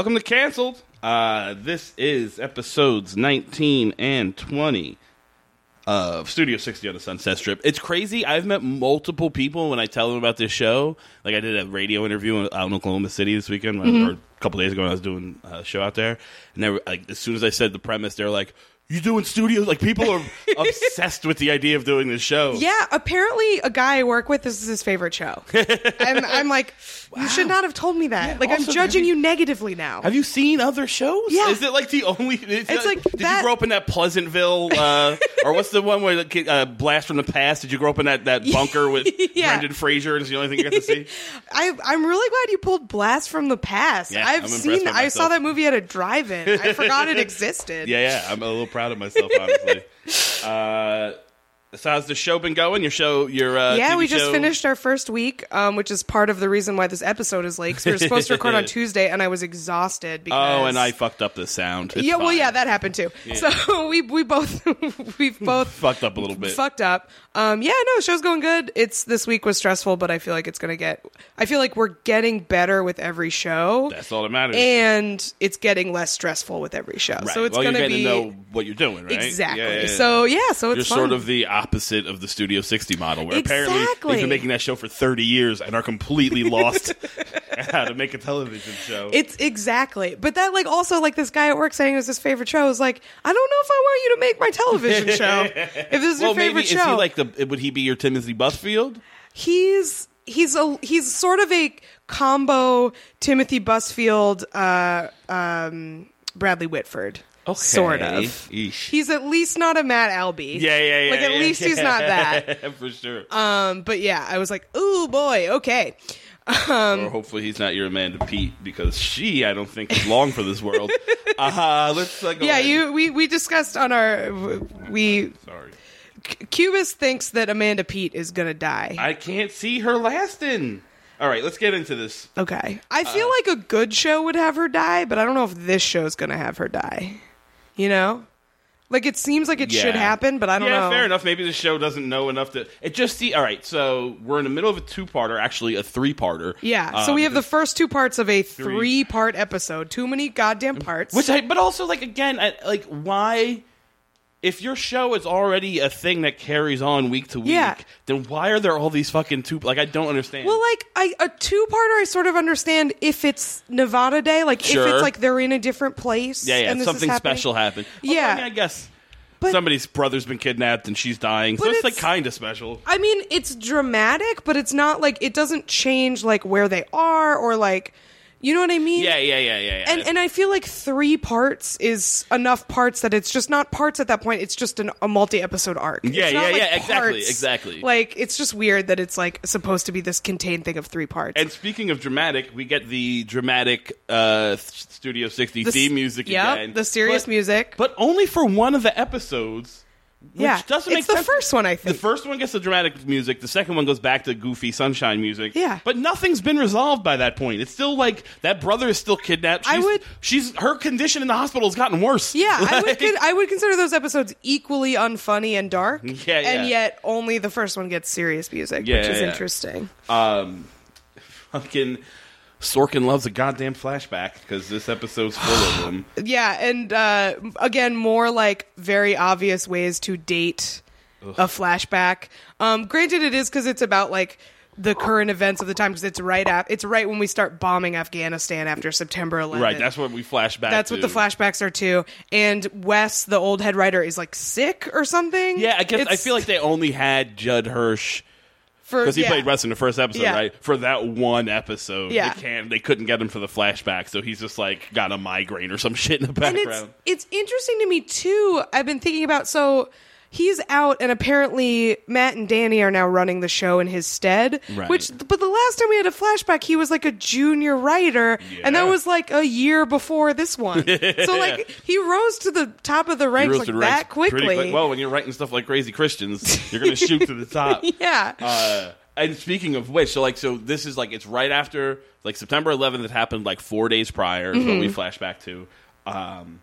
Welcome to Cancelled. Uh, this is episodes 19 and 20 of Studio 60 on the Sunset Strip. It's crazy. I've met multiple people when I tell them about this show. Like, I did a radio interview out in Oklahoma City this weekend, when- or a couple days ago when I was doing a show out there. And they were, like, as soon as I said the premise, they're like, you doing studios? Like, people are obsessed with the idea of doing this show. Yeah, apparently a guy I work with, this is his favorite show. I'm, I'm like, you should not have told me that. like, I'm also, judging you, you- negatively now. Have you seen other shows? Yeah. Is it like the only? It's, It's like Did that- you grow up in that Pleasantville, uh, or what's the one where the kid, uh, Blast from the Past? Did you grow up in that, that bunker with Yeah. Brendan Fraser? And it's the only thing you got to see. I, I'm really glad you pulled Blast from the Past. Yeah, I've I'm seen, by I saw that movie at a drive-in. I forgot it existed. Yeah, yeah. I'm a little proud of myself, honestly. uh, so how's the show been going? Your show, your uh, Yeah, TV we just show? finished our first week, um, which is part of the reason why this episode is late. 'cause we were supposed to record on Tuesday, and I was exhausted because Oh, and I fucked up the sound. It's yeah, well, yeah, that happened too. So we we both we've both fucked up a little bit. fucked up. Um, yeah, no, the show's going good. It's this week was stressful, but I feel like it's gonna get. I feel like we're getting better with every show, That's all that matters. and it's getting less stressful with every show. right. So it's well, gonna be to know what you're doing, right? exactly. Yeah, yeah, yeah. So yeah, so it's You're fun. sort of the opposite of the Studio 60 model, where apparently they've been making that show for 30 years and are completely lost how to make a television show. It's exactly, but that like also like this guy at work saying it was his favorite show is like I don't know if I want you to make my television show. if this is well, your favorite maybe show, is he like the? Would he be your Timothy Busfield? he's he's a he's sort of a combo Timothy Busfield, uh, um, Bradley Whitford, sort of. Eesh. He's at least not a Matt Albie. yeah, yeah, yeah. Like at yeah, least he's not that. for sure. Um, but yeah, I was like, ooh boy, okay. Um, or hopefully he's not your Amanda Peet because she, I don't think, is long for this world. uh, let's uh, go yeah, ahead. you we we discussed on our we Sorry, Cubis thinks that Amanda Peet is gonna die. I can't see her lasting. All right, let's get into this. Okay. I feel Uh, like a good show would have her die, but I don't know if this show's going to have her die. You know? Like it seems like it should happen, but I don't know. yeah, know. fair enough. Maybe the show doesn't know enough to. It just see. All right, so we're in the middle of a two-parter, actually a three-parter. Yeah. so Um, we have the first two parts of a three-part episode. Too many goddamn parts. Which I, but also like again, I, like why? If your show is already a thing that carries on week to week, Yeah. then why are there all these fucking two? Like I don't understand. well, like I, a two-parter, I sort of understand if it's Nevada Day, like if Sure. it's like they're in a different place. yeah, yeah, and this is something happening. special happened. Although, Yeah. I, mean, I guess But- somebody's brother's been kidnapped and she's dying, so But it's, like it's- kind of special. I mean, it's dramatic, but it's not like it doesn't change like where they are or like, you know what I mean? Yeah, yeah, yeah, yeah, yeah. and and I feel like three parts is enough parts that it's just not parts at that point. It's just an, a multi-episode arc. Yeah, It's not, yeah, like, yeah, exactly, parts. exactly. Like it's just weird that it's like supposed to be this contained thing of three parts. And speaking of dramatic, we get the dramatic uh, Studio 60 The theme music yep, again. the serious But- music. But only for one of the episodes. Which yeah, doesn't make it's make the first one I think. The first one gets the dramatic music. The second one goes back to goofy sunshine music. Yeah. but nothing's been resolved by that point. It's still like that brother is still kidnapped. I She's, would- She's her condition in the hospital has gotten worse. yeah, I would I would consider those episodes equally unfunny and dark. Yeah, yeah. And yet only the first one gets serious music, Yeah, which is yeah, yeah. interesting. um, fucking Sorkin loves a goddamn flashback because this episode's full of them. Yeah, and uh, again, more like very obvious ways to date a flashback. Um, granted, it is because it's about like the current events of the time because it's right at it's right when we start bombing Afghanistan after September 11th. Right, that's what we flash back. That's to. what the flashbacks are too. And Wes, the old head writer, is like sick or something. Yeah, I guess I feel like they only had Judd Hirsch because he yeah. played Wes in the first episode, Yeah. right? For that one episode, Yeah. they can't. They couldn't get him for the flashback, so he's just like got a migraine or some shit in the and background. it's it's interesting to me too. I've been thinking about so he's out, and apparently Matt and Danny are now running the show in his stead. Right. Which, but the last time we had a flashback, he was like a junior writer, and that was like a year before this one. so like he rose to the top of the ranks like that ranks quickly. quick. Well, when you're writing stuff like Crazy Christians, you're going to shoot to the top. yeah. Uh, and speaking of which, so like, so this is like it's right after like September 11th. that happened like four days prior. Is what we Mm-hmm. flash back to. Um,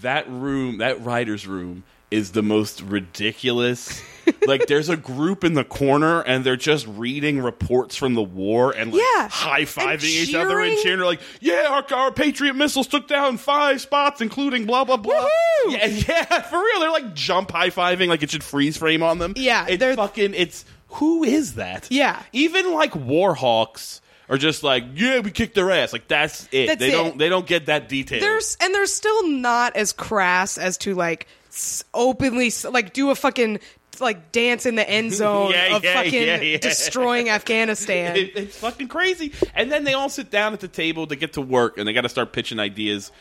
that room, that writer's room, is the most ridiculous. like there's a group in the corner and they're just reading reports from the war and like Yeah. high fiving each other and cheering. like, yeah, our, our Patriot missiles took down five spots, including blah blah blah. Woohoo! Yeah, yeah, for real. They're like jump high fiving like it should freeze frame on them. Yeah, it's they're- fucking. It's who is that? Yeah. even like Warhawks are just like, yeah, we kicked their ass. Like that's it. That's they it. don't. They don't get that detail. There's and they're still not as crass as to like openly like do a fucking like dance in the end zone Yeah, of yeah, fucking yeah, destroying Afghanistan. It- it's fucking crazy. And then they all sit down at the table to get to work, and they got to start pitching ideas,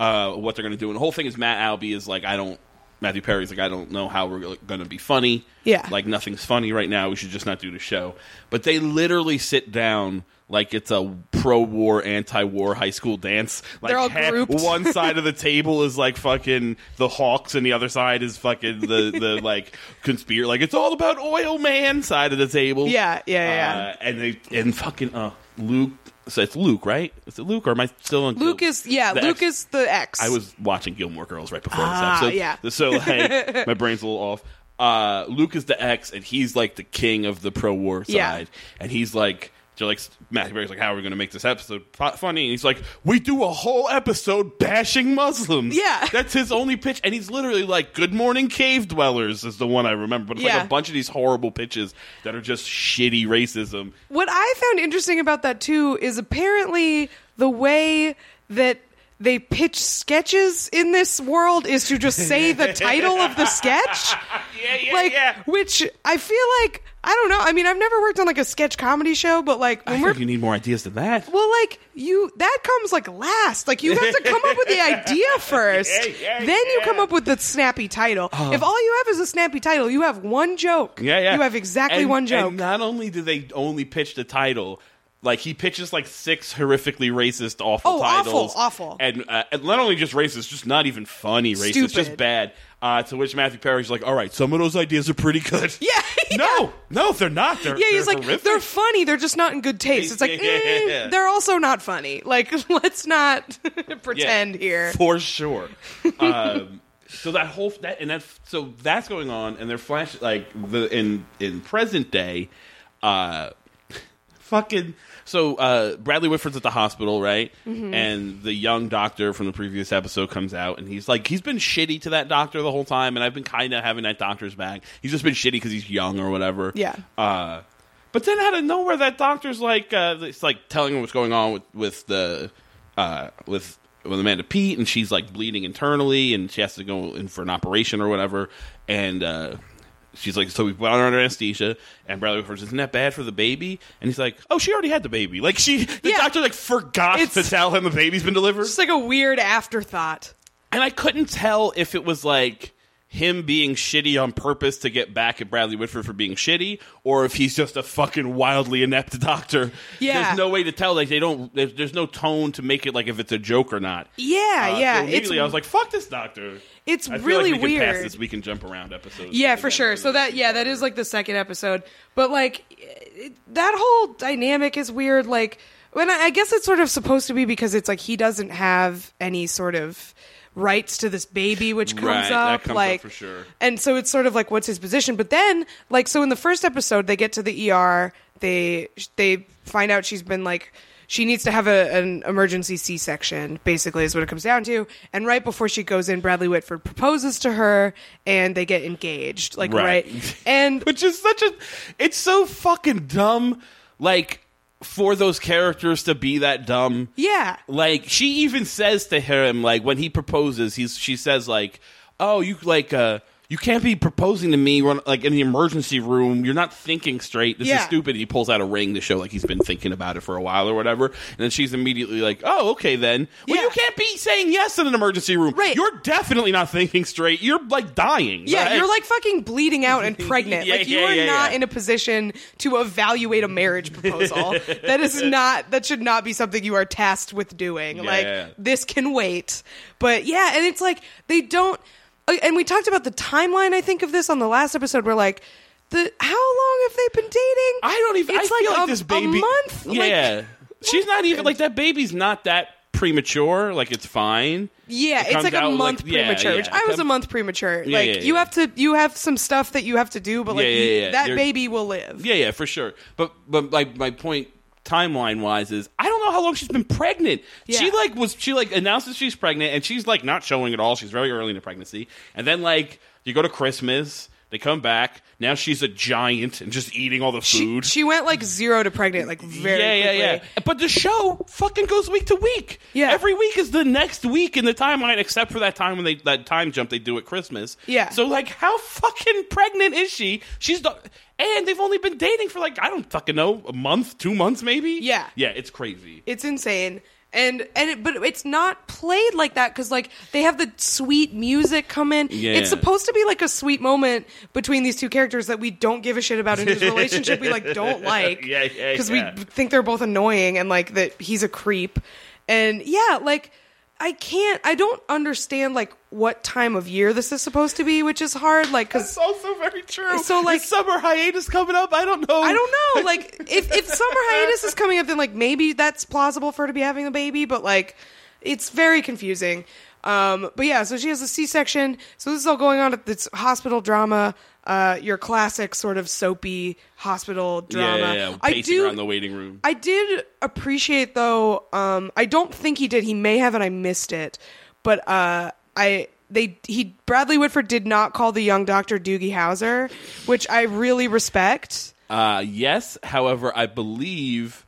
uh, what they're going to do. And the whole thing is Matt Albie is like, I don't. Matthew Perry's like, I don't know how we're going to be funny. Yeah. like nothing's funny right now. We should just not do the show. But they literally sit down. Like it's a pro-war, anti-war high school dance. Like They're all half- grouped. one side of the table is like fucking the Hawks, and the other side is fucking the the like conspiracy. Like it's all about oil man side of the table. Yeah, yeah, yeah. Uh, and they and fucking uh, Luke. So it's Luke, right? Is it Luke or am I still on? Luke is yeah, Luke ex- is the X. I was watching Gilmore Girls right before Ah, this episode. yeah. So like my brain's a little off. Uh, Luke is the X, and he's like the king of the pro-war side, Yeah. and he's like. They're like Matthew Perry's like, how are we going to make this episode fu- funny? And he's like, we do a whole episode bashing Muslims. Yeah. that's his only pitch, and he's literally like, "Good morning, cave dwellers" is the one I remember. But it's Yeah. like a bunch of these horrible pitches that are just shitty racism. What I found interesting about that too is apparently the way that they pitch sketches in this world is to just say the title of the sketch. Yeah, yeah, like yeah. which I feel like I don't know. I mean, I've never worked on like a sketch comedy show, but like I when feel we're like you need more ideas than that. well, like you that comes like last. Like you have to come up with the idea first. Yeah, yeah, then you come up with the snappy title. Oh. if all you have is a snappy title, you have one joke. Yeah, yeah. You have exactly And- one joke. And not only do they only pitch the title, like he pitches like six horrifically racist, awful Oh, awful, titles. awful. And, uh, and not only just racist, just not even funny racist, Stupid. just bad. Uh, to which Matthew Perry's like, "All right, some of those ideas are pretty good." Yeah, yeah. No, no, they're not. They're Yeah, he's they're like horrific. they're funny. They're just not in good taste. It's like Yeah. mm, they're also not funny. Like let's not pretend Yeah, here. for sure. um, so that whole that and that so that's going on, and they're flash like the in in present day, uh, fucking. So uh, Bradley Whitford's at the hospital, right? Mm-hmm. And the young doctor from the previous episode comes out, and he's like, he's been shitty to that doctor the whole time, and I've been kind of having that doctor's back. He's just been shitty because he's young or whatever. Yeah. Uh, but then out of nowhere, that doctor's like, uh, it's like telling him what's going on with with the uh, with with Amanda Peet, and she's like bleeding internally, and she has to go in for an operation or whatever. And uh, she's like, so we put her under anesthesia, and Bradley Whitford says, isn't that bad for the baby? And he's like, oh, she already had the baby. Like she, the Yeah. doctor like forgot It's- to tell him the baby's been delivered. It's like a weird afterthought. And I couldn't tell if it was like him being shitty on purpose to get back at Bradley Whitford for being shitty, or if he's just a fucking wildly inept doctor. Yeah. there's no way to tell. Like they don't. There's, there's no tone to make it like if it's a joke or not. Yeah, Uh, yeah. So it's immediately I was like, "Fuck this doctor." it's really like we can pass weird. this. We can jump around episodes. Yeah, for sure. So that yeah, that is like the second episode. But like it, that whole dynamic is weird. Like when I, I guess it's sort of supposed to be because it's like he doesn't have any sort of rights to this baby, which comes Right, up comes up like for sure. And so it's sort of like what's his position. But then like so in the first episode, they get to the ER. They they find out she's been like. She needs to have a, an emergency C-section, basically, is what it comes down to. And right before she goes in, Bradley Whitford proposes to her, and they get engaged. Like Right. right, and which is such a it's so fucking dumb like for those characters to be that dumb. Yeah, like she even says to him like when he proposes he's she says like oh you like uh you can't be proposing to me when, like in the emergency room. You're not thinking straight. This is Yeah. stupid. He pulls out a ring to show like he's been thinking about it for a while or whatever. And then she's immediately like, "Oh, okay then." Well, Yeah. you can't be saying yes in an emergency room. Right. You're definitely not thinking straight. You're like dying. yeah, Right? you're like fucking bleeding out and pregnant. Yeah, like you are not in a position to evaluate a marriage proposal. that is not. That should not be something you are tasked with doing. like this can wait. But yeah, and it's like they don't. Uh, And we talked about the timeline. I think of this on the last episode. Where like. The, how long have they been dating? I don't even. It's I feel like a, this a baby. month. Like, Yeah, she's not even like that. Baby's not that premature. Like it's fine. Yeah, It it's like a month like- premature. yeah, which I was a month premature. Yeah, like yeah, you yeah. have to, you have some stuff that you have to do, but like Yeah, yeah, you- yeah. that You're- baby will live. Yeah, yeah, for sure. But but like my point timeline wise is I don't know how long she's been pregnant. She like was she like announces she's pregnant and she's like not showing at all. She's very early in the pregnancy. And then like you go to Christmas, they come back, now she's a giant and just eating all the She, food. she went like zero to pregnant, like very yeah, quickly. yeah, yeah. But the show fucking goes week to week. Yeah. Every week is the next week in the timeline, except for that time when they that time jump they do at Christmas. Yeah. So like, how fucking pregnant is she? She's the, and they've only been dating for like I don't fucking know a month, two months, maybe. Yeah. Yeah, it's crazy. It's insane. And and it, but it's not played like that because like they have the sweet music come in. Yeah. It's supposed to be like a sweet moment between these two characters that we don't give a shit about in his relationship. We like don't like Yeah, yeah, because yeah. we think they're both annoying and like that he's a creep. And yeah, like I can't. I don't understand like what time of year this is supposed to be, which is hard. Like because It's also very true. So, like- Is summer hiatus coming up. I don't know. I don't know. Like, if if summer hiatus is coming up, then like maybe that's plausible for her to be having a baby. But like, it's very confusing. Um, but yeah, so she has a C-section. So this is all going on at this hospital drama. Uh, your classic sort of soapy hospital drama. Yeah, yeah, yeah. I do. around the waiting room. I did appreciate though. Um, I don't think he did. He may have, and I missed it. But uh, I they he Bradley Whitford did not call the young doctor Doogie Howser, which I really respect. Uh, yes. However, I believe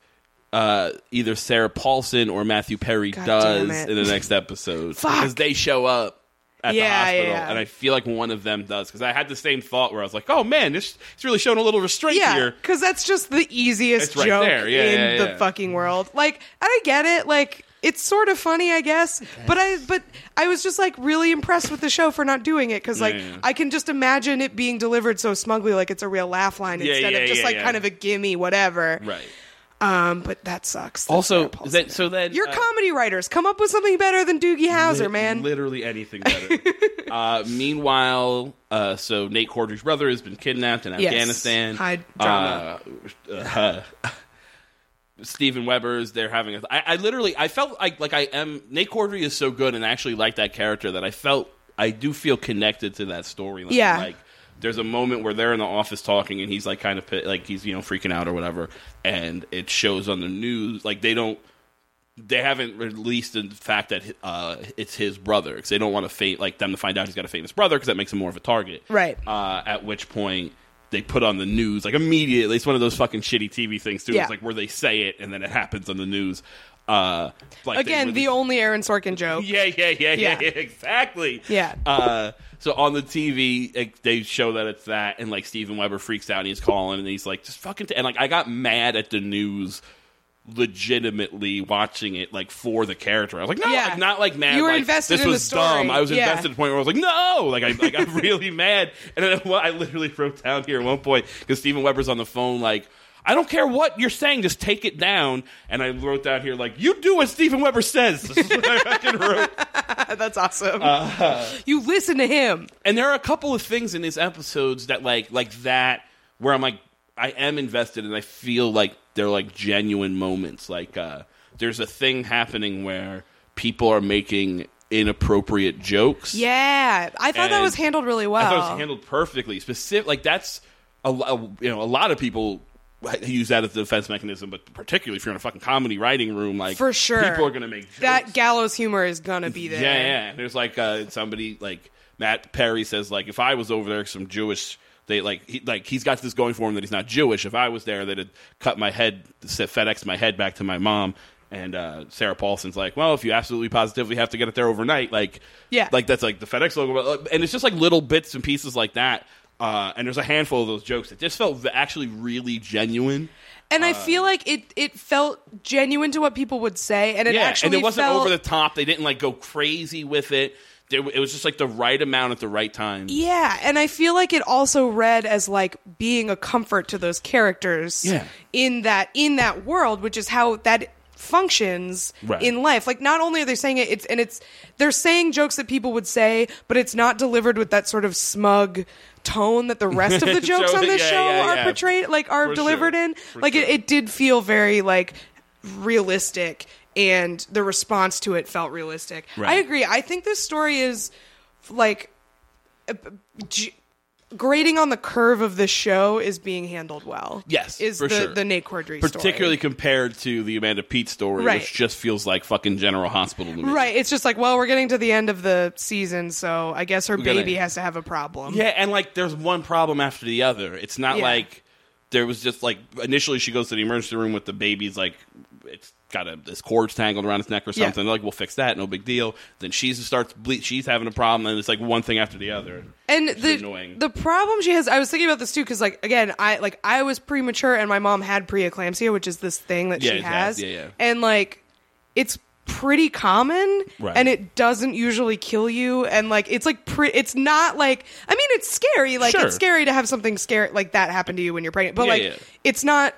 uh, either Sarah Paulson or Matthew Perry God does in the next episode because they show up at Yeah, the hospital, yeah, yeah. and I feel like one of them does because I had the same thought where I was like, "Oh man, this it's really showing a little restraint Yeah, here." because that's just the easiest right joke in the fucking world. Like, and I get it. Like, it's sort of funny, I guess. But I, but I was just like really impressed with the show for not doing it because, like, Yeah, yeah. I can just imagine it being delivered so smugly, like it's a real laugh line Yeah, instead of just like kind of a gimme, whatever. Right. Um, but that sucks. that Also, that, so then you're uh, comedy writers. Come up with something better than Doogie Howser, Li- man. Literally anything better. uh, meanwhile, uh, so Nate Corddry's brother has been kidnapped in Yes. Afghanistan. High drama. Uh, uh, Steven Weber's. They're having. A, I, I literally. I felt like like I am. Nate Corddry is so good, and I actually like that character that I felt. I do feel connected to that storyline. Yeah. Like there's a moment where they're in the office talking, and he's like kind of like he's you know freaking out or whatever, and it shows on the news. Like they don't they haven't released the fact that uh, it's his brother because they don't want to fa- like them to find out he's got a famous brother because that makes him more of a target. Right. Uh, at which point they put on the news like immediately. It's one of those fucking shitty TV things too. Yeah. It's like where they say it and then it happens on the news. Uh, like Again, really- the only Aaron Sorkin joke. yeah, yeah, yeah, yeah, Yeah. exactly. Yeah. Uh, so on the TV, like, they show that it's that, and like Steven Weber freaks out and he's calling and he's like, just fucking. T-. And like, I got mad at the news legitimately watching it like for the character. I was like, no, Yeah. like, not like mad. You were like, invested this in the was dumb. I was Yeah. invested to the point where I was like, no, like I like I'm really mad. And then well, I literally wrote down here at one point because Steven Weber's on the phone like. I don't care what you're saying, just take it down. And I wrote down here, like, you do what Steven Weber says. This is what I fucking wrote. That's awesome. Uh, you listen to him. and there are a couple of things in these episodes that like like that where I'm like I am invested and I feel like they're like genuine moments. Like uh there's a thing happening where people are making inappropriate jokes. Yeah, I thought that was handled really well. I thought it was handled perfectly. Specific like that's a, lo- you know a lot of people use that as a defense mechanism, but particularly if you're in a fucking comedy writing room, like For sure. people are going to make jokes. that gallows humor is gonna be there. Yeah, yeah. There's like uh, somebody like Matt Perry says like if I was over there, some Jewish. They like he, like he's got this going for him that he's not Jewish. If I was there, they'd have cut my head, FedEx my head back to my mom. And uh, Sarah Paulson's like, well, if you absolutely positively have to get it there overnight, like, Yeah. like that's like the FedEx logo, and it's just like little bits and pieces like that. Uh, and there's a handful of those jokes that just felt actually really genuine. And I feel like it it felt genuine to what people would say, and it yeah, actually and it wasn't felt, over the top. They didn't like go crazy with it. There- It was just like the right amount at the right time. Yeah, and I feel like it also read as like being a comfort to those characters Yeah. in that in that world, which is how that functions Right. in life. Like not only are they saying it, it's and it's they're saying jokes that people would say, but it's not delivered with that sort of smug tone that the rest of the jokes on this yeah, show yeah, are yeah. portrayed like are For delivered sure. in. For like it, sure. it did feel very like realistic and the response to it felt realistic. I agree. I think this story is like uh, g- grading on the curve of the show is being handled well. Yes, is the sure. the Nate Corddry story particularly story. compared to the Amanda Peet story, Right. which just feels like fucking General Hospital to me. Right, it's just like, well, we're getting to the end of the season, so I guess her gotta- baby has to have a problem. Yeah, and like there's one problem after the other. It's not Yeah. like there was just like initially she goes to the emergency room with the baby's like it's got a this cord's tangled around his neck or Yeah. something. They're like, we'll fix that, no big deal. Then she starts ble- she's having a problem, and it's like one thing after the other. And the annoying. the problem she has, I was thinking about this too, because like again, I like I was premature and my mom had preeclampsia, which is this thing that Yeah, she has, has, yeah, yeah. and like it's pretty common Right. and it doesn't usually kill you and like it's like pre- it's not like i mean it's scary like Sure. it's scary to have something scary like that happen to you when you're pregnant but Yeah, like yeah. it's not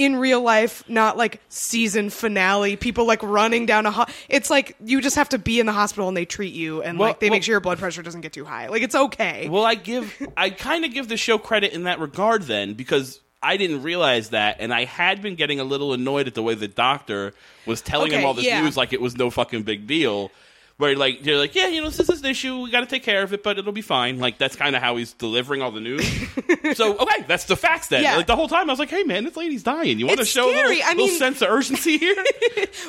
in real life not like season finale people like running down a ho- it's like you just have to be in the hospital and they treat you and Well- like they well- make sure your blood pressure doesn't get too high like it's okay Well, I give I kind of give the show credit in that regard then because I didn't realize that, and I had been getting a little annoyed at the way the doctor was telling him all this yeah. news like it was no fucking big deal. Where like you're like, yeah, you know, this is an issue. We got to take care of it, but it'll be fine. Like that's kind of how he's delivering all the news. so okay, that's the facts then. Yeah. Like the whole time, I was like, hey man, this lady's dying. You want to show a little, scary. I little mean- sense of urgency here?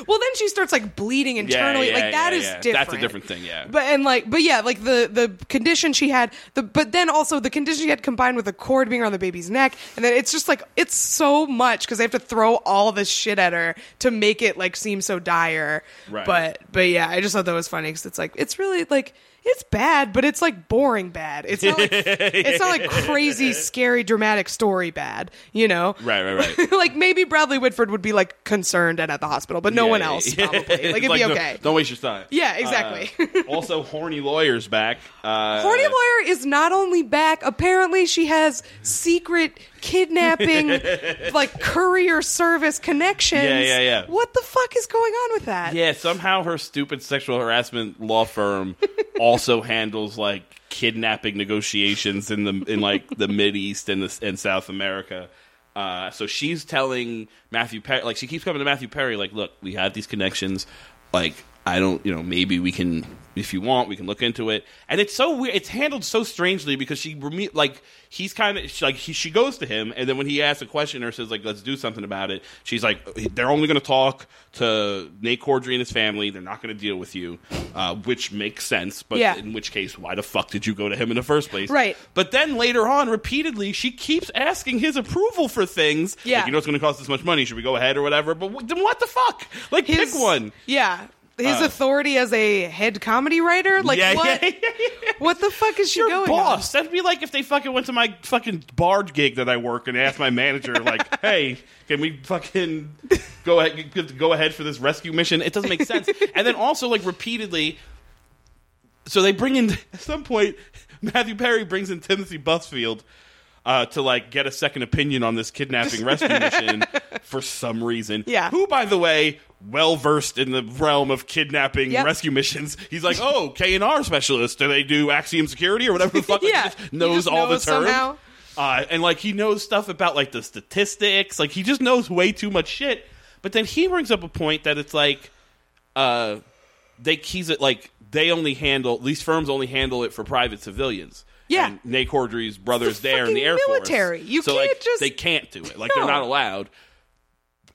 Well, then she starts like bleeding internally. yeah, like that yeah, is yeah. different. That's a different thing, yeah. But and like, but yeah, like the the condition she had, the but then also the condition she had combined with the cord being around the baby's neck, and then it's just like it's so much because they have to throw all this shit at her to make it like seem so dire. Right. But but yeah, I just thought that was funny because it's like it's really like. It's bad, but it's like boring bad. It's not like it's not like crazy, scary, dramatic story bad. You know, right, right, right. like maybe Bradley Whitford would be like concerned and at the hospital, but no Yeah, one else yeah. probably. Like it'd be no- okay. Don't waste your time. Yeah, exactly. Uh, also, horny lawyers back. Uh, Horny lawyer is not only back. Apparently, she has secret kidnapping, like courier service connections. Yeah, yeah, yeah. What the fuck is going on with that? Yeah, somehow her stupid sexual harassment law firm also handles like kidnapping negotiations in the in like the Mid East and the and South America. Uh, so she's telling Matthew Perry, like she keeps coming to Matthew Perry, like, look, we have these connections, like I don't, you know, maybe we can, if you want, we can look into it. And it's so weird. It's handled so strangely because she, like, he's kind of like he, she goes to him, and then when he asks a question or says like, let's do something about it, she's like, they're only going to talk to Nate Corddry and his family. They're not going to deal with you, uh, which makes sense. But Yeah. in which case, why the fuck did you go to him in the first place? Right. But then later on, repeatedly, she keeps asking his approval for things. Yeah. Like, you know, it's going to cost this much money. Should we go ahead or whatever? But wh- then what the fuck? Like, His, pick one. Yeah. His Uh, authority as a head comedy writer? Like yeah, what? yeah, yeah. What the fuck is she Your going boss. That'd be like if they fucking went to my fucking bar gig that I work and asked my manager, like, "Hey, can we fucking go ahead, go ahead for this rescue mission?" It doesn't make sense. and then also like repeatedly, so they bring in at some point Matthew Perry brings in Timothy Busfield. Uh, to like get a second opinion on this kidnapping rescue mission for some reason. Yeah. Who, by the way, well versed in the realm of kidnapping Yep. rescue missions. He's like, oh, K and R specialist. Do they do Axiom Security or whatever the fuck? Yeah. knows all knows the terms. somehow. Uh, and like he knows stuff about like the statistics. Like he just knows way too much shit. But then he brings up a point that it's like, uh, they he's it like they only handle these firms only handle it for private civilians. Yeah. and Nate Corddry's brother's the there in the Air military. Force. You so can't like just- they can't do it. Like No. they're not allowed.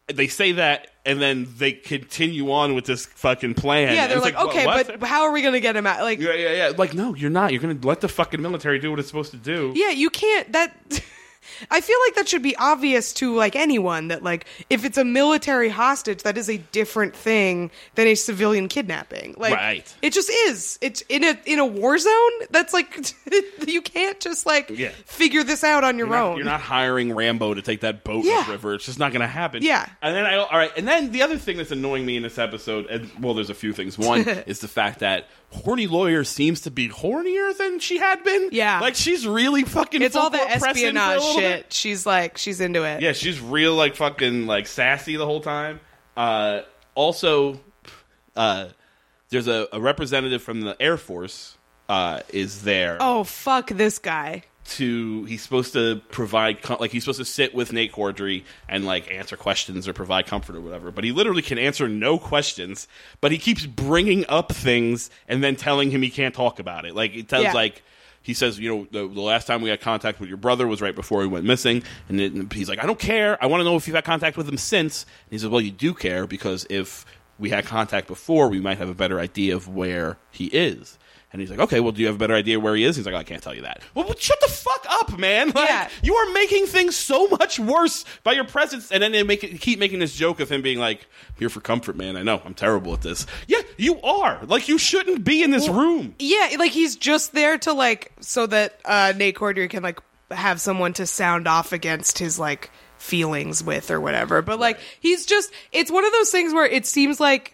They say that, and then they continue on with this fucking plan. Yeah, they're it's like, okay, what?" but how are we going to get him out? Like, Yeah, yeah, yeah. Like, no, you're not. You're going to let the fucking military do what it's supposed to do. Yeah, you can't. That I feel like that should be obvious to like anyone that like if it's a military hostage, that is a different thing than a civilian kidnapping. Like, Right. It just is. It's in a in a war zone. That's like you can't just like Yeah. figure this out on your You're not, own. you're not hiring Rambo to take that boat Yeah. upriver. It's just not going to happen. Yeah. And then I all right. And then the other thing that's annoying me in this episode, and well, there's a few things. One is the fact that horny lawyer seems to be hornier than she had been. Yeah. Like she's really fucking. It's all the full-court pressing for a espionage shit. bit. She's like she's into it. Yeah, she's real like fucking like sassy the whole time. Uh, also, uh, there's a, a representative from the Air Force uh, is there. Oh fuck this guy. To he's supposed to provide like he's supposed to sit with Nate Corddry and like answer questions or provide comfort or whatever. But he literally can answer no questions. But he keeps bringing up things and then telling him he can't talk about it. Like it tells Yeah. like he says, you know, the, the last time we had contact with your brother was right before he went missing, and it, he's like, I don't care. I want to know if you've had contact with him since. And he says, well, you do care because if we had contact before, we might have a better idea of where he is. And he's like, okay, well, do you have a better idea where he is? He's like, I can't tell you that. Well, well, shut the fuck up, man. Like, Yeah. you are making things so much worse by your presence. And then they make it, keep making this joke of him being like, here for comfort, man. I know, I'm terrible at this. Yeah, you are. Like, you shouldn't be in this room. Yeah, like he's just there to like so that uh, Nate Corddry can like have someone to sound off against his like feelings with or whatever. But like he's just it's one of those things where it seems like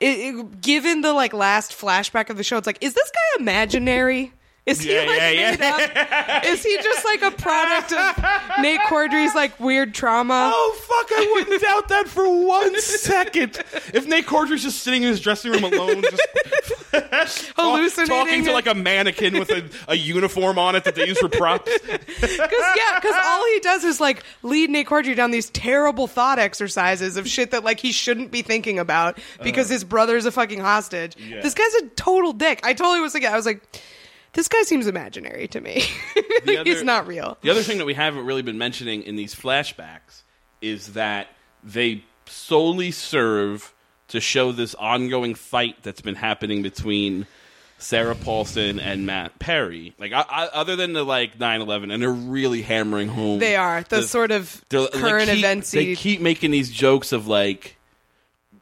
it, it- given the like last flashback of the show, it's like is this guy imaginary? Is he Yeah, like yeah, made up? Is he just like a product of Nate Corddry's like weird trauma? Oh fuck! I wouldn't doubt that for one second. If Nate Corddry's just sitting in his dressing room alone, just Hallucinating talking to like a mannequin with a, a uniform on it that they use for props. Because yeah, because all he does is like lead Nate Corddry down these terrible thought exercises of shit that like he shouldn't be thinking about because his brother's a fucking hostage. Uh. Yeah. This guy's a total dick. I totally was like, I was like, this guy seems imaginary to me. Other- He's not real. The other thing that we haven't really been mentioning in these flashbacks is that they solely serve to show this ongoing fight that's been happening between Sarah Paulson and Matt Perry. Like, I, I, other than the like 9/11, and they're really hammering home. They are the, sort of current keep, events. They keep making these jokes of like.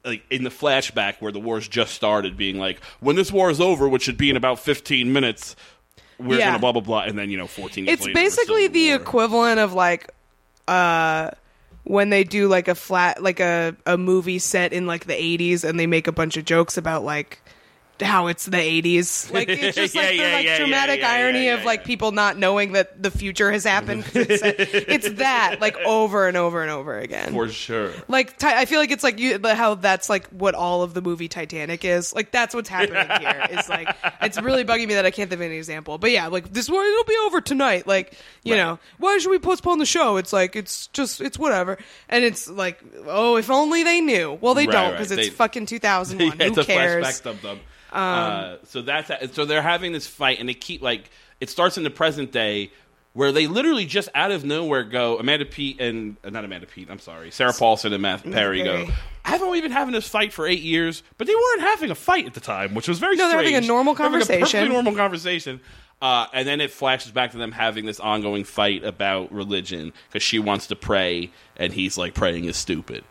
Like in the flashback where the war's just started, being like, "When this war is over, which should be in about fifteen minutes, we're Yeah. gonna blah blah blah," and then you know, fourteen. Years it's later, we're basically still the war. equivalent of like uh when they do like a flat like a, a movie set in like the 80s and they make a bunch of jokes about like how it's the 80s like it's just like Yeah, the yeah, like yeah, dramatic irony of like people not knowing that the future has happened. it's, it's that like over and over and over again for sure. like Ti- I feel like it's like you how that's like what all of the movie Titanic is. Like that's what's happening here. It's like it's really bugging me that I can't think of any example. But yeah, like this war it'll be over tonight. Like you Right. know why should we postpone the show? It's like it's just it's whatever. And it's like oh if only they knew. Well they Right, don't right. because it's They- fucking 2001. yeah, Who cares? Dum. uh, so that's so they're having this fight, and they keep like it starts in the present day. Where they literally just out of nowhere go, Amanda Peet and uh, not Amanda Peet, I'm sorry, Sarah Paulson and Matt Perry go. Haven't we been having this fight for eight years? But they weren't having a fight at the time, which was very No, they're having a normal They're having a perfectly conversation. normal conversation. Uh, and then it flashes back to them having this ongoing fight about religion because she wants to pray, and he's like, praying is stupid.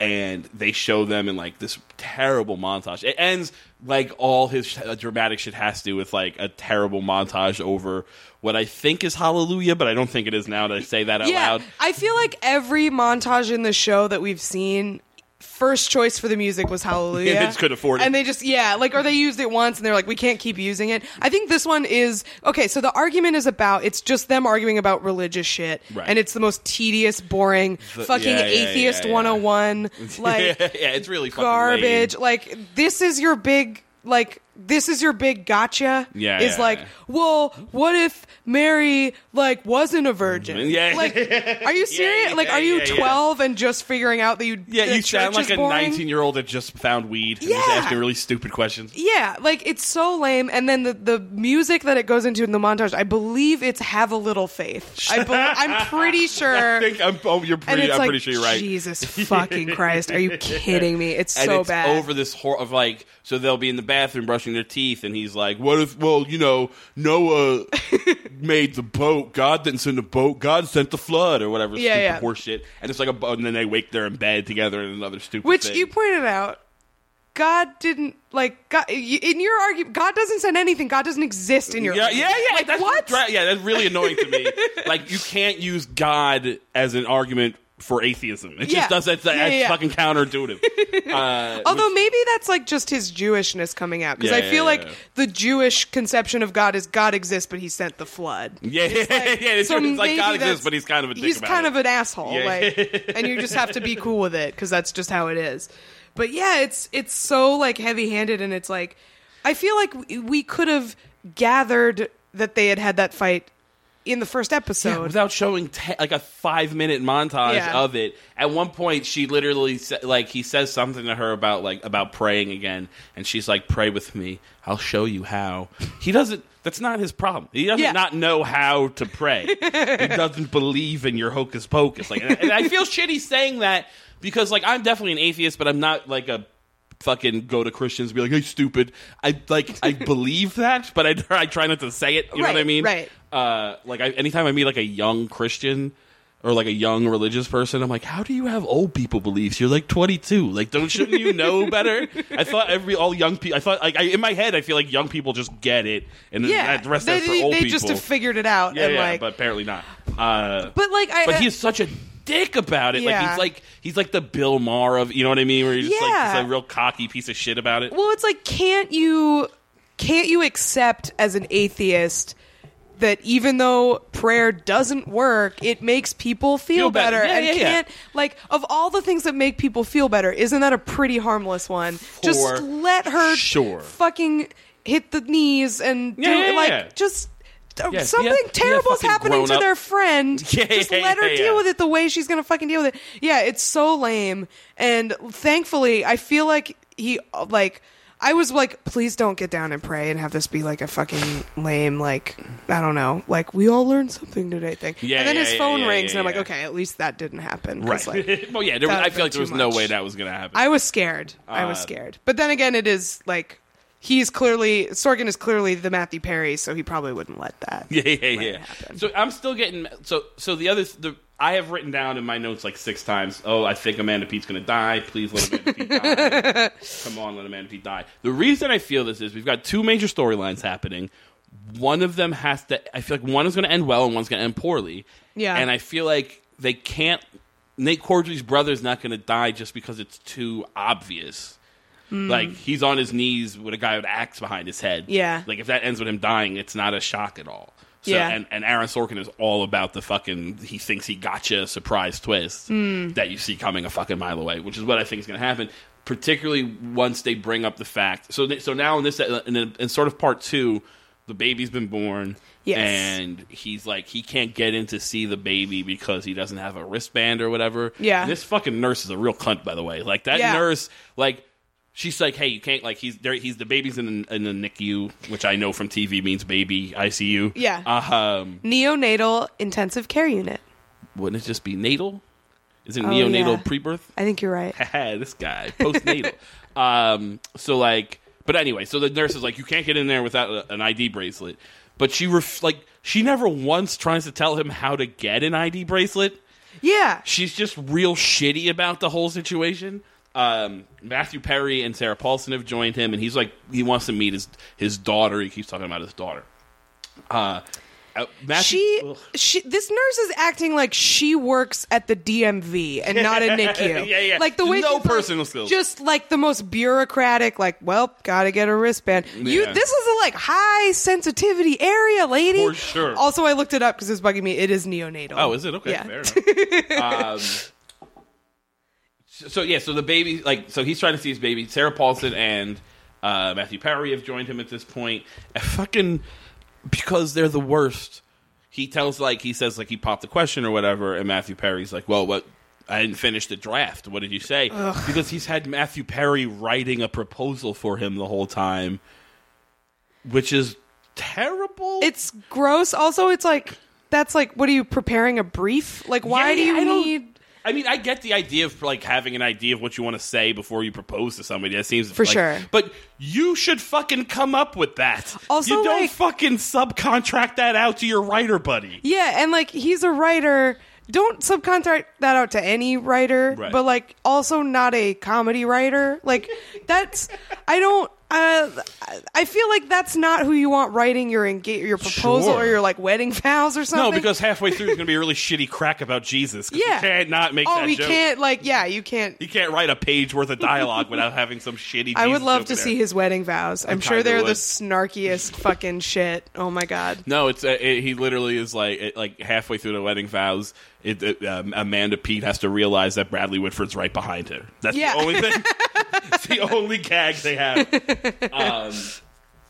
And they show them in like this terrible montage. It ends like all his sh- uh, dramatic shit has to do with like a terrible montage over what I think is Hallelujah, but I don't think it is now that I say that out yeah, loud. I feel like every montage in the show that we've seen, first choice for the music was Hallelujah. Yeah, they just couldn't afford it. and they just yeah, like or they used it once and they're like, we can't keep using it. I think this one is okay. So the argument is about it's just them arguing about religious shit, Right. and it's the most tedious, boring, The- fucking yeah, yeah, atheist yeah, yeah. 101, like yeah, it's really fucking garbage. lame. Like this is your big like this is your big gotcha. Yeah, is yeah, like, yeah. well, what if Mary like wasn't a virgin? Mm-hmm. Yeah. like, are you serious? yeah, like, are you twelve and just figuring out that you Yeah, that you sound like a 19 year old that just found weed and is Yeah. asking really stupid questions. Yeah, like it's so lame. And then the, the music that it goes into in the montage, I believe it's "Have a Little Faith." I be- I'm pretty sure. I think I'm, oh, you're pretty, I'm like, pretty sure you're right. Jesus fucking Christ, are you kidding me? It's and so it's bad. over this hor- of like so they'll be in the bathroom brushing their teeth and he's like what if well you know noah made the boat god didn't send the boat god sent the flood or whatever Yeah, stupid yeah. horse shit and it's like a and then they wake there in bed together in another stupid Which thing. you pointed out, God didn't like God in your argument. God doesn't send anything. God doesn't exist in your. yeah, yeah, argument. yeah. Like that's what? yeah, that's really annoying to me. like you can't use God as an argument for atheism. It Yeah. just does that. Yeah, That's yeah, yeah. fucking counterintuitive. Uh, Although maybe that's like just his Jewishness coming out because I feel like the Jewish conception of God is God exists, but He sent the flood. yeah, yeah, yeah. It's, So it's like God exists, but he's kind of a dick He's kind it. of an asshole, like, and you just have to be cool with it because that's just how it is. But yeah, it's it's so like heavy handed, and it's like I feel like we could have gathered that they had had that fight in the first episode. without showing te- like a five minute montage Yeah. of it. At one point, she literally sa- like he says something to her about like about praying again, and she's like, "Pray with me. I'll show you how." He doesn't. That's not his problem. He doesn't Yeah. not know how to pray. he doesn't believe in your hocus pocus. Like, and I feel shitty saying that because like I'm definitely an atheist, but I'm not like a fucking go to Christians and be like, "Hey, stupid." I like I believe that, but I, I try not to say it. You know what I mean? right. Uh, like I, anytime I meet like a young Christian or like a young religious person, I'm like, "How do you have old people beliefs? You're like 22. Like, don't shouldn't you know better?" I thought every all young people. I thought like I, in my head, I feel like young people just get it, and yeah, the rest they, that's for old they people. just have figured it out. yeah, and yeah, like, but apparently not. Uh, but like I, but he's such a dick about it. Like Yeah. he's like he's like the Bill Maher of you know what I mean, where he's just like Yeah. a real cocky piece of shit about it. Well, it's like can't you can't you accept as an atheist that even though prayer doesn't work, it makes people feel, Feel better. better, Yeah, and yeah, yeah. can't like of all the things that make people feel better, isn't that a pretty harmless one? just let her sure. fucking hit the knees and Yeah, do yeah, like yeah. just uh, Yeah, something be a- be a terrible's fucking happening to grown-up. their friend. Yeah, just yeah, let her yeah, deal with it the way she's gonna fucking deal with it. Yeah, it's so lame. And thankfully, I feel like he like. I was like, please don't get down and pray and have this be like a fucking lame, like I don't know, like we all learned something today thing. Yeah, and then yeah, his phone yeah, rings, yeah, and I'm yeah. like, okay, at least that didn't happen. Right. Like, well, yeah. There was, I feel like there was too no way that was going to happen. I was scared. I was Uh, scared. But then again, it is like he's clearly Sorkin is clearly the Matthew Perry, so he probably wouldn't let that. Yeah, yeah, yeah. happen. So I'm still getting so so the other the I have written down in my notes like six times. Oh, I think Amanda Peet's gonna die. Please let Amanda Peet die. Come on, let Amanda Peet die. The reason I feel this is we've got two major storylines happening. One of them has to. I feel like one is going to end well and one's going to end poorly. Yeah. and I feel like they can't. Nate Corddry's brother's not going to die just because it's too obvious. Hmm. Like he's on his knees with a guy with an axe behind his head. Yeah. Like if that ends with him dying, it's not a shock at all. So, Yeah. And, and Aaron Sorkin is all about the fucking he thinks he gotcha surprise twist Hmm. that you see coming a fucking mile away, which is what I think is going to happen. Particularly once they bring up the fact. So so now in this in, in sort of part two, the baby's been born. Yes. And he's like he can't get in to see the baby because he doesn't have a wristband or whatever. Yeah. And this fucking nurse is a real cunt, by the way. Like that Yeah. nurse, like she's like, hey, you can't like he's there. He's the baby's in the, in the NICU, which I know from TV means baby ICU. Yeah. Uh, um, Neonatal intensive care unit. wouldn't it just be natal? Is it Oh, neonatal yeah. pre-birth? I think you're right. this guy postnatal. um, so like, but anyway, so the nurse is like, you can't get in there without a, an ID bracelet. But she ref- like she never once tries to tell him how to get an ID bracelet. Yeah. She's just real shitty about the whole situation. Um, Matthew Perry and Sarah Paulson have joined him, and he's like he wants to meet his his daughter. He keeps talking about his daughter. Uh, uh, Matthew, She, Ugh. she, this nurse is acting like she works at the DMV and not a NICU. Yeah, yeah. Like the way No she's, like, personal skills. just like the most bureaucratic. Like, well, gotta get a wristband. You, this is a like high sensitivity area, lady. For sure. Also, I looked it up because it's bugging me. It is neonatal. Oh, is it okay? Yeah. Fair enough. um, so, yeah, so the baby, like, so he's trying to see his baby. Sarah Paulson and uh, Matthew Perry have joined him at this point. And fucking because they're the worst. He tells like he says like he popped the question or whatever, and Matthew Perry's like, "Well, what? I didn't finish the draft. What did you say?" Because he's had Matthew Perry writing a proposal for him the whole time, which is terrible. It's gross. Also, it's like that's like, what are you preparing a brief? Like, why Yeah, do you I need? I mean, I get the idea of like having an idea of what you want to say before you propose to somebody. That seems For like- sure. but you should fucking come up with that. Also, you don't like- fucking subcontract that out to your writer buddy. Yeah, and like he's a writer. Don't subcontract that out to any writer, Right. but like also not a comedy writer. Like that's I don't. Uh, I feel like that's not who you want writing your enga- your proposal Sure. or your like wedding vows or something. No, because halfway through it's gonna be a really shitty crack about Jesus. 'cause yeah, you can't not make Oh, that you joke. can't like yeah, you can't. You can't write a page worth of dialogue without having some shitty. I would Jesus love to there. see his wedding vows. I'm sure kinda they're the would. snarkiest fucking shit. Oh my god. No, it's uh, it, he literally is like it, like halfway through the wedding vows. It, it, um, Amanda Peet has to realize that Bradley Whitford's right behind her. That's Yeah. the only thing. it's the only gag they have. Um,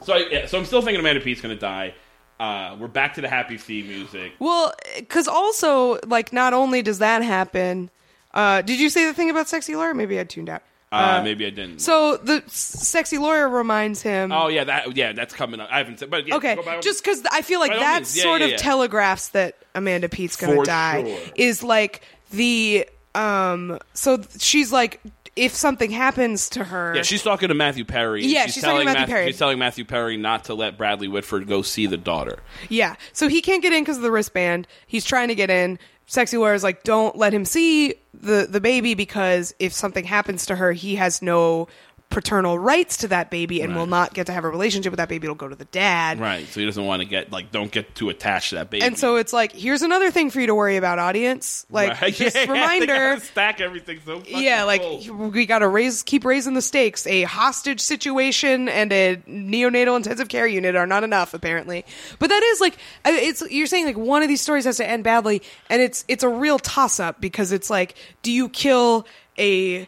so I, yeah, so I'm still thinking Amanda Peet's going to die. Uh, we're back to the happy theme music. Well, because also, like, not only does that happen, uh, did you say the thing about sexy lawyer? Maybe I tuned out. Uh, maybe I didn't. So the sexy lawyer reminds him. oh yeah, that yeah, that's coming up. I haven't said, but yeah, okay, by- just because I feel like that means, yeah, sort yeah, of telegraphs that Amanda Peet's gonna For die sure. is like the um. So she's like, if something happens to her, Yeah, she's talking to Matthew Perry. Yeah, she's to telling Matthew Perry. She's telling Matthew Perry not to let Bradley Whitford go see the daughter. Yeah. So he can't get in because of the wristband. He's trying to get in. Sexy Lawyer's like, don't let him see the, the baby because if something happens to her, he has no paternal rights to that baby and Right. will not get to have a relationship with that baby. It'll go to the dad. Right. So he doesn't want to get like don't get too attached to that baby. And so it's like, here's another thing for you to worry about, audience. Like, Right. just Yeah, reminder. stack everything so Yeah, like we got to raise, keep raising the stakes. A hostage situation and a neonatal intensive care unit are not enough, apparently. But that is like, it's you're saying like one of these stories has to end badly, and it's it's a real toss up because it's like, do you kill a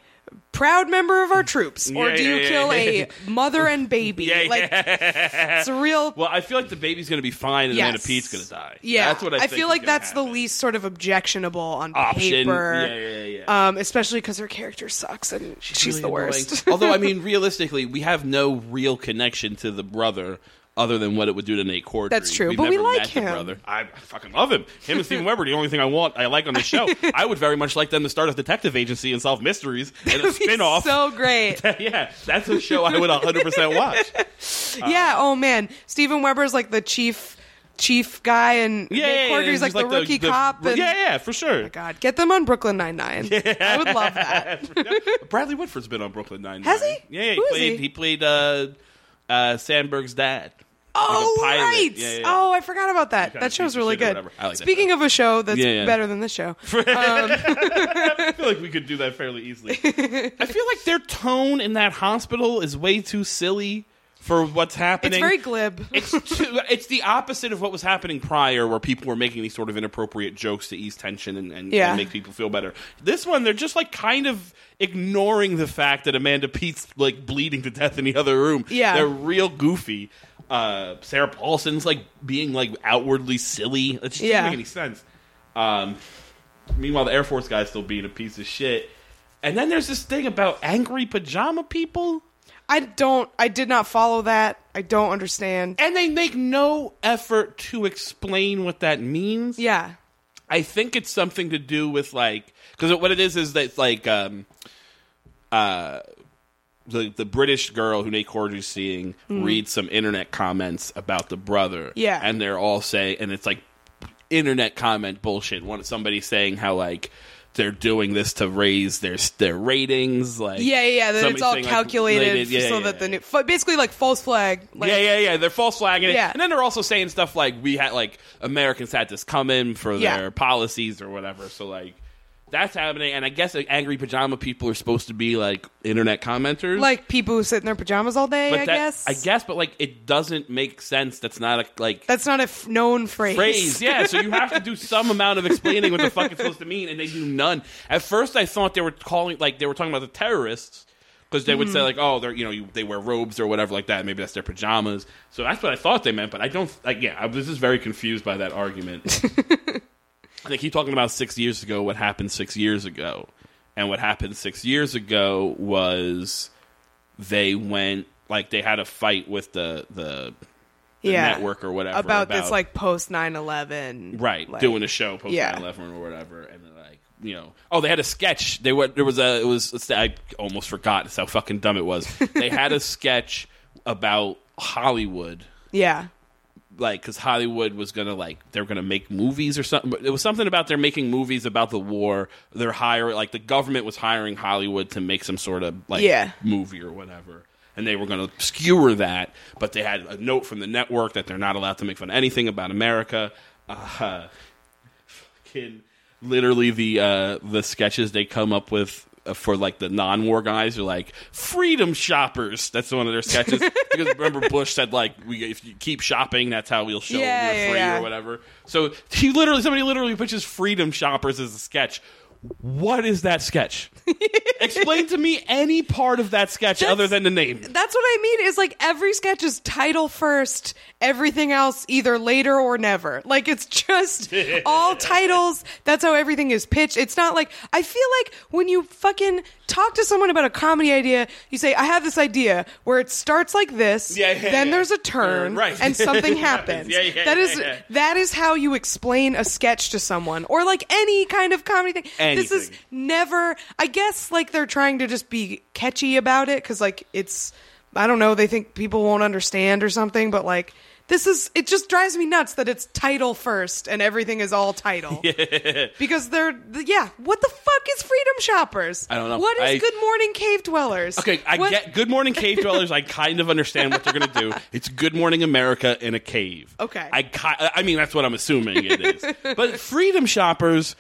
proud member of our troops, or Yeah, do you yeah, kill yeah. a mother and baby? Yeah, like it's a real. Well, I feel like the baby's gonna be fine and Yes. Amanda Peet's gonna die. Yeah, that's what I. think feel is like gonna that's the least sort of objectionable on option. paper. Yeah, yeah, yeah. Um, especially because her character sucks and she's, really the annoying. worst. Although, I mean, realistically, we have no real connection to the brother other than what it would do to Nate Corddry. That's true, We've but we like him. brother. I fucking love him. Him and Steven Weber, the only thing I want, I like on the show. I would very much like them to start a detective agency and solve mysteries and a He's spin off. so great. yeah, that's a show I would 100% watch. yeah. Oh man, Steven Weber's like the chief chief guy, and Yeah, Nate yeah, yeah, Corddry's he's like, the rookie cop. And, yeah, yeah, for sure. God, get them on Brooklyn Nine Nine. I would love that. Bradley Whitford's been on Brooklyn Nine Nine. Has he? Yeah, yeah, he Who is played. he? He, played uh, uh, Samberg's dad. Oh Like right. Yeah, yeah, yeah. Oh, I forgot about that. That show's really good. Like Speaking of a show that's better than this show, I feel like we could do that fairly easily. I feel like their tone in that hospital is way too silly for what's happening. it's very glib. It's too, it's the opposite of what was happening prior, where people were making these sort of inappropriate jokes to ease tension and, and, Yeah. and make people feel better. This one, they're just like kind of ignoring the fact that Amanda Peet's like bleeding to death in the other room. Yeah. they're real goofy. Uh, Sarah Paulson's like being like outwardly silly. It just Yeah. doesn't make any sense. Um, meanwhile, the Air Force guy's still being a piece of shit. And then there's this thing about angry pajama people. I don't. I did not follow that. I don't understand. And they make no effort to explain what that means. Yeah. I think it's something to do with like because what it is is that like um uh the the British girl who Nate Corddry's seeing reads some internet comments about the brother. Yeah. and they're all saying, and it's like internet comment bullshit. One somebody saying how like. They're doing this to raise their their ratings, like Yeah, yeah, yeah. That it's all saying, like, calculated yeah, so yeah, that the new, f- basically like false flag. Like, yeah, yeah, yeah. They're false flagging it. Yeah. And then they're also saying stuff like we had like Americans had this come in for Yeah. their policies or whatever. So like that's happening. And I guess like, angry pajama people are supposed to be like internet commenters. Like people who sit in their pajamas all day. but I that, guess. I guess, but like it doesn't make sense. That's not a like that's not a f- known phrase. phrase. Yeah, so you have to do some amount of explaining what the fuck it's supposed to mean, and they do none. At first, I thought they were calling like they were talking about the terrorists because they would Mm-hmm. say like, oh, they're you know you, they wear robes or whatever like that. Maybe that's their pajamas. So that's what I thought they meant, but I don't. Like, yeah, I was just very confused by that argument. they keep talking about six years ago. What happened six years ago? And what happened six years ago was they went like they had a fight with the the, the Yeah. network or whatever About, this like post 9-11. right like- doing a show post Yeah. 9/11 or whatever and then like you know oh they had a sketch they were there was a it was let's say, I almost forgot that's how fucking dumb it was they had a sketch about Hollywood Yeah. Like because Hollywood was gonna like they're gonna make movies or something. But it was something about they're making movies about the war. They're hiring like the government was hiring Hollywood to make some sort of like Yeah. movie or whatever. And they were going to skewer that, but they had a note from the network that they're not allowed to make fun of anything about America. Uh, fucking literally the uh, the sketches they come up with Uh, for like the non-war guys are like freedom shoppers. That's one of their sketches because remember Bush said like we if you keep shopping, that's how we'll show Yeah, you're yeah, free yeah. or whatever. So he literally somebody literally pitches freedom shoppers as a sketch. What is that sketch? Explain to me any part of that sketch other than the name. That's what I mean. Is like every sketch is title first, everything else either later or never. Like it's just all titles. That's how everything is pitched. It's not like I feel like when you fucking talk to someone about a comedy idea, you say, "I have this idea where it starts like this, Yeah, yeah, then yeah. there's a turn, Right. and something happens." Yeah, yeah, that yeah, is yeah. that is how you explain a sketch to someone, or like any kind of comedy thing. This is never i guess like they're trying to just be catchy about it because like it's i don't know they think people won't understand or something but like this is it just drives me nuts that it's title first and everything is all title because they're yeah what the fuck is freedom shoppers I don't know. what is I- good morning cave dwellers Okay, I What- get Good Morning Cave Dwellers. I kind of understand what they're to do. It's Good Morning America in a cave. Okay. I I mean that's what I'm assuming it is. but Freedom Shoppers,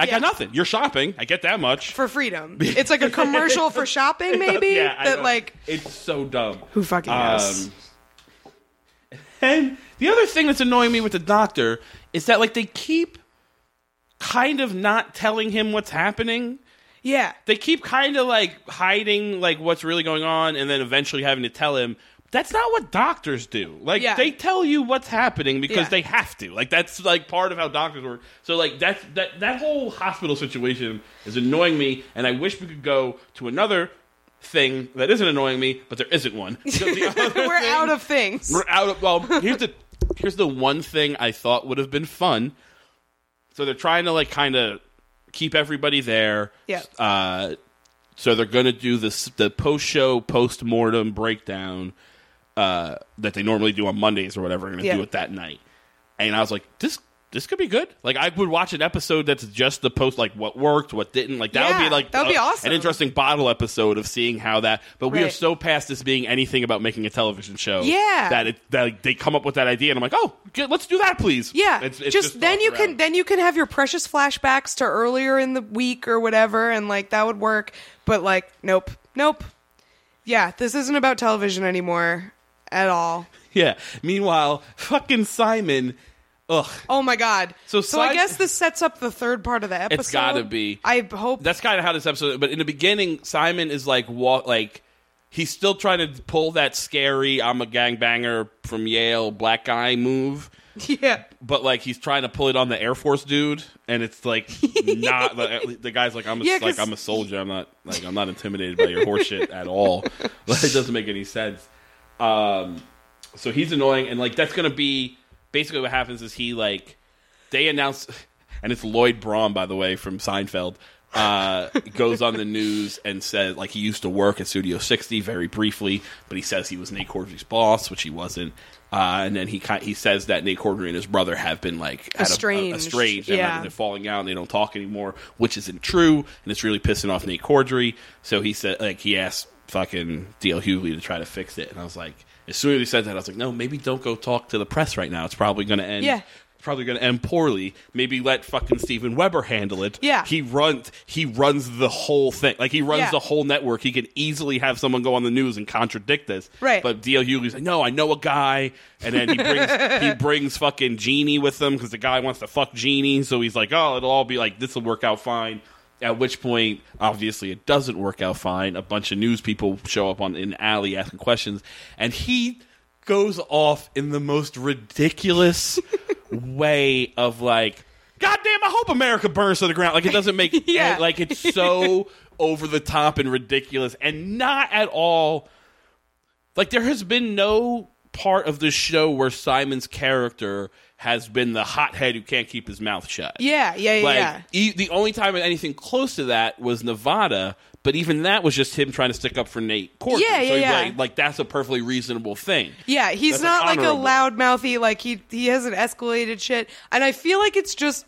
I Yeah. got nothing. You're shopping. I get that much. for freedom it's like a commercial for shopping maybe yeah, that like it's so dumb. who fucking knows Um, and the other thing that's annoying me with the doctor is that like they keep kind of not telling him what's happening. yeah They keep kind of like hiding like what's really going on and then eventually having to tell him. That's not what doctors do. Like Yeah. they tell you what's happening because Yeah. they have to. Like that's like part of how doctors work. So like that's that that whole hospital situation is annoying me and I wish we could go to another thing that isn't annoying me, but there isn't one. So the we're thing- out of things we're out of. Well, here's the here's the one thing I thought would have been fun. So they're trying to like kind of keep everybody there. Yeah. Uh, so they're going to do this the post show post mortem breakdown uh, that they normally do on Mondays or whatever. Going to Yeah. do it that night, and I was like, this. This could be good. Like I would watch an episode that's just the post, like what worked, what didn't. Like that would be like that would be awesome. An interesting bottle episode of seeing how that. But we are so past this being anything about making a television show. Yeah. that it that like, they come up with that idea, and I'm like, oh, good, let's do that, please. Yeah, It's- it's just, then tossed you can then you can have your precious flashbacks to earlier in the week or whatever, and like that would work. But like, nope, nope. Yeah, this isn't about television anymore at all. yeah. Meanwhile, fucking Simon, ugh, Oh my god. So so I guess this sets up the third part of the episode. It's gotta be. I hope. that's kind of how this episode. But in the beginning, Simon is like walk like. He's still trying to pull that scary "I'm a gangbanger from Yale" black guy move, yeah. but like he's trying to pull it on the Air Force dude, and it's like not the, the guy's like I'm a, Yeah, like I'm a soldier. I'm not like I'm not intimidated by your horseshit at all. Like, it doesn't make any sense. Um, so he's annoying, and like that's gonna be basically what happens is he like they announce, and it's Lloyd Braun by the way from Seinfeld. Uh, goes on the news and says like he used to work at Studio 60 very briefly, but he says he was Nate Corddry's boss, which he wasn't. Uh, and then he he says that Nate Corddry and his brother have been like had a- a- Estranged, estranged, and yeah. they're falling out and they don't talk anymore, which isn't true, and it's really pissing off Nate Corddry. So he said like he asked fucking DL Hughley to try to fix it, and I was like, as soon as he said that, I was like, no, maybe don't go talk to the press right now. It's probably going to end. Yeah. Probably going to end poorly. Maybe let fucking Steven Weber handle it. Yeah. he runs. He runs the whole thing. Like he runs Yeah. the whole network. He could easily have someone go on the news and contradict this. Right. But DL Hughley's like, no, I know a guy, and then he brings he brings fucking Jeannie with him because the guy wants to fuck Jeannie. So he's like, oh, it'll all be like this will work out fine. At which point, obviously, it doesn't work out fine. A bunch of news people show up on in alley asking questions, and he goes off in the most ridiculous way of like, "God damn, I hope America burns to the ground." Like it doesn't make Yeah. like it's so over the top and ridiculous, and not at all. Like there has been no part of the show where Simon's character has been the hothead who can't keep his mouth shut. Yeah, yeah, yeah. Like yeah. e- the only time anything close to that was Nevada, but even that was just him trying to stick up for Nate Corcoran. Yeah, so yeah, he's yeah. Like, like that's a perfectly reasonable thing. Yeah, he's That's, not like, a loudmouthy like he he hasn't escalated shit, and I feel like it's just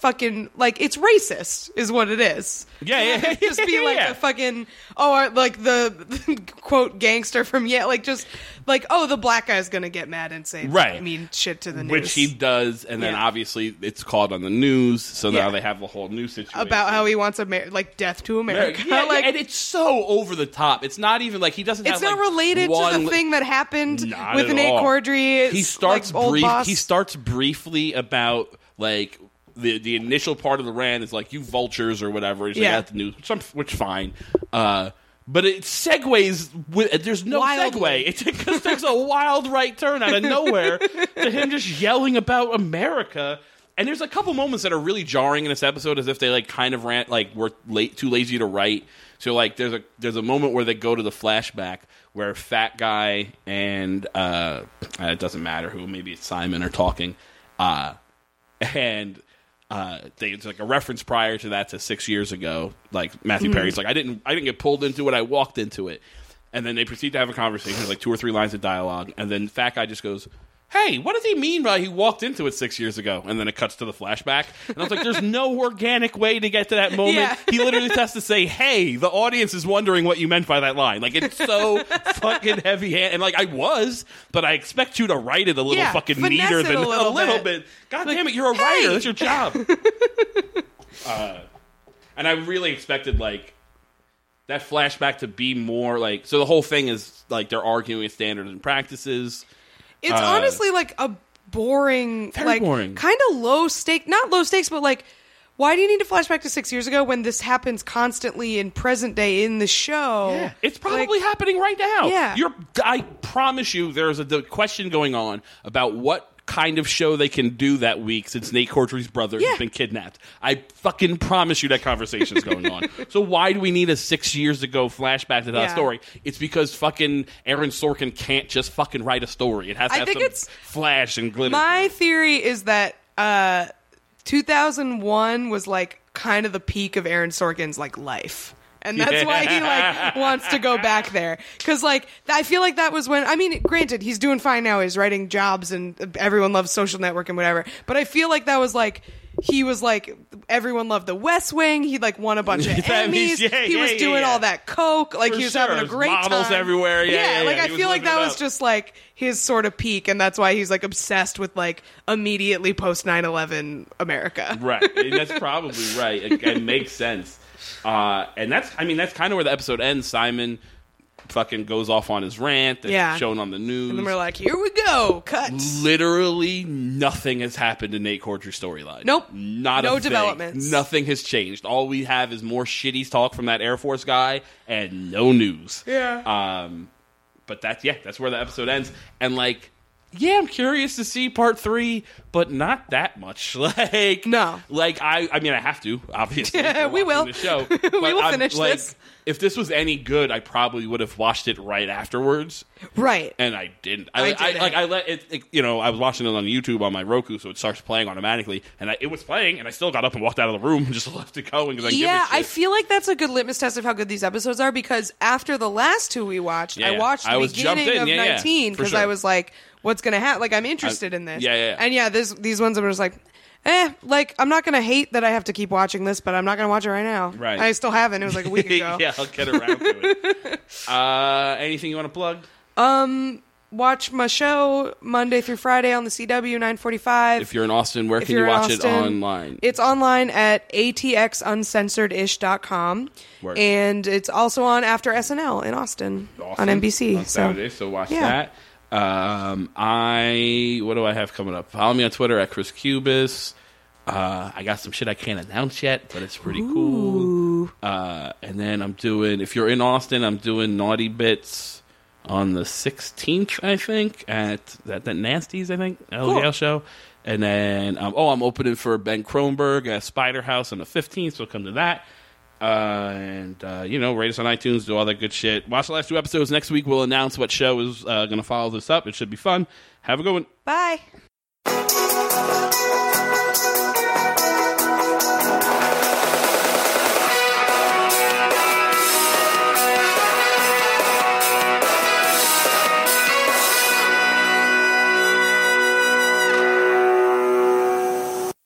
fucking like it's racist is what it is. Yeah, yeah, yeah, just be like yeah. a fucking oh like the quote gangster from yeah like just like oh the black guy's gonna get mad and say Right. I mean shit to the news Which he does, and then Yeah. obviously it's called on the news, so now they have the whole new situation about how he wants Amer- like death to America Yeah, like and it's so over the top. It's not even like he doesn't. it's not like, related to the thing that happened Not with at Nate. Corddry. he starts like, brief. He starts briefly about like the the initial part of the rant is like you vultures or whatever. He's Yeah. like at the news, which, I'm, which fine. Uh, but it segues with there's no Wildly. segue. It just takes a wild right turn out of nowhere to him just yelling about America. And there's a couple moments that are really jarring in this episode, as if they like kind of rant like were late, too lazy to write. So like there's a there's a moment where they go to the flashback where fat guy and uh, it doesn't matter who maybe it's Simon are talking, uh, and uh, they, it's like a reference prior to that to six years ago. Like Matthew Perry's like I didn't I didn't get pulled into it, I walked into it, and then they proceed to have a conversation, like two or three lines of dialogue, and then fat guy just goes. Hey, what does he mean by he walked into it six years ago? And then it cuts to the flashback. And I was like, there's no organic way to get to that moment. Yeah. He literally has to say, hey, the audience is wondering what you meant by that line. Like, it's so fucking heavy hand. And, like, I was, but I expect you to write it a little Yeah, fucking neater than a little bit. bit. God Like, damn it, you're a hey. writer. That's your job. uh, and I really expected, like, that flashback to be more like. So the whole thing is, like, they're arguing standards and practices. It's Uh, honestly like a boring, like boring. kind of low stake, not low stakes, but like, why do you need to flashback to six years ago when this happens constantly in present day in the show? It's probably Like, happening right now. Yeah. You're I promise you there's a the question going on about what kind of show they can do that week since Nate Corddry's brother Yeah. has been kidnapped. I fucking promise you that conversation's going on. So why do we need a 6 years ago flashback to that Yeah. story? It's because fucking Aaron Sorkin can't just fucking write a story. It has to I have think some it's- flash and glitter. My theory is that uh, 2001 was like kind of the peak of Aaron Sorkin's like life. And that's why he like wants to go back there cuz like I feel like that was when I mean granted he's doing fine now he's writing jobs and uh, everyone loves social network and whatever but I feel like that was like he was like everyone loved the West Wing he like won a bunch of Emmys yeah, he yeah, was yeah, doing yeah. all that coke like For he was sure. having a great Models time everywhere. Yeah, yeah, like yeah. I feel like that was just like his sort of peak and that's why he's like obsessed with like immediately post 9-11 america right. And that's probably right. It, it makes sense. Uh, and that's, I mean, that's kind of where the episode ends. Simon fucking goes off on his rant that's Yeah. shown on the news. and then we're like here we go cut Literally nothing has happened in Nate Corddry's storyline. Nope. Not No a thing. developments. Nothing has changed. All we have is more shitty talk from that Air Force guy and no news. Yeah. Um, but that's yeah, that's where the episode ends. And like, yeah, I'm curious to see part three, but not that much. Like, No. like I, I mean, I have to obviously. Yeah, we will. The show. We will I'm, finish like, this. If this was any good, I probably would have watched it right afterwards right and I didn't. I I, I, didn't. like I let it, it- You know, I was watching it on YouTube on my Roku, so it starts playing automatically, and I, it was playing, and I still got up and walked out of the room and just left it going. I yeah i feel like that's a good litmus test of how good these episodes are because after the last two we watched i watched the I was beginning in. of Yeah, yeah, 19 for because sure. i was like what's gonna happen like i'm interested in this yeah, yeah, yeah. and yeah this, these ones i'm just like Eh, like I'm not gonna hate that I have to keep watching this, but I'm not gonna watch it right now. Right. I still haven't. It was like a week ago. yeah, I'll get around to it. Uh, anything you want to plug? Um, watch my show Monday through Friday on the CW 945. If you're in Austin, where If can you watch Austin, it online? It's online at atxuncensored-ish.com. Word. And it's also on after SNL in Austin Awesome. on NBC. on so Saturday, so watch yeah. that. Um, I what do I have coming up? Follow me on Twitter at Chris Cubis. Uh, I got some shit I can't announce yet, but it's pretty cool. Uh, and then I'm doing. If you're in Austin, I'm doing Naughty Bits on the 16th, I think, at that that Nasties, I think LDL Cool. show. And then, um, oh, I'm opening for Ben Kronberg at Spider House on the 15th, so come to that. Uh, and uh, you know, rate us on iTunes, do all that good shit. Watch the last two episodes. Next week, we'll announce what show is uh, going to follow this up. It should be fun. Have a good one. Bye.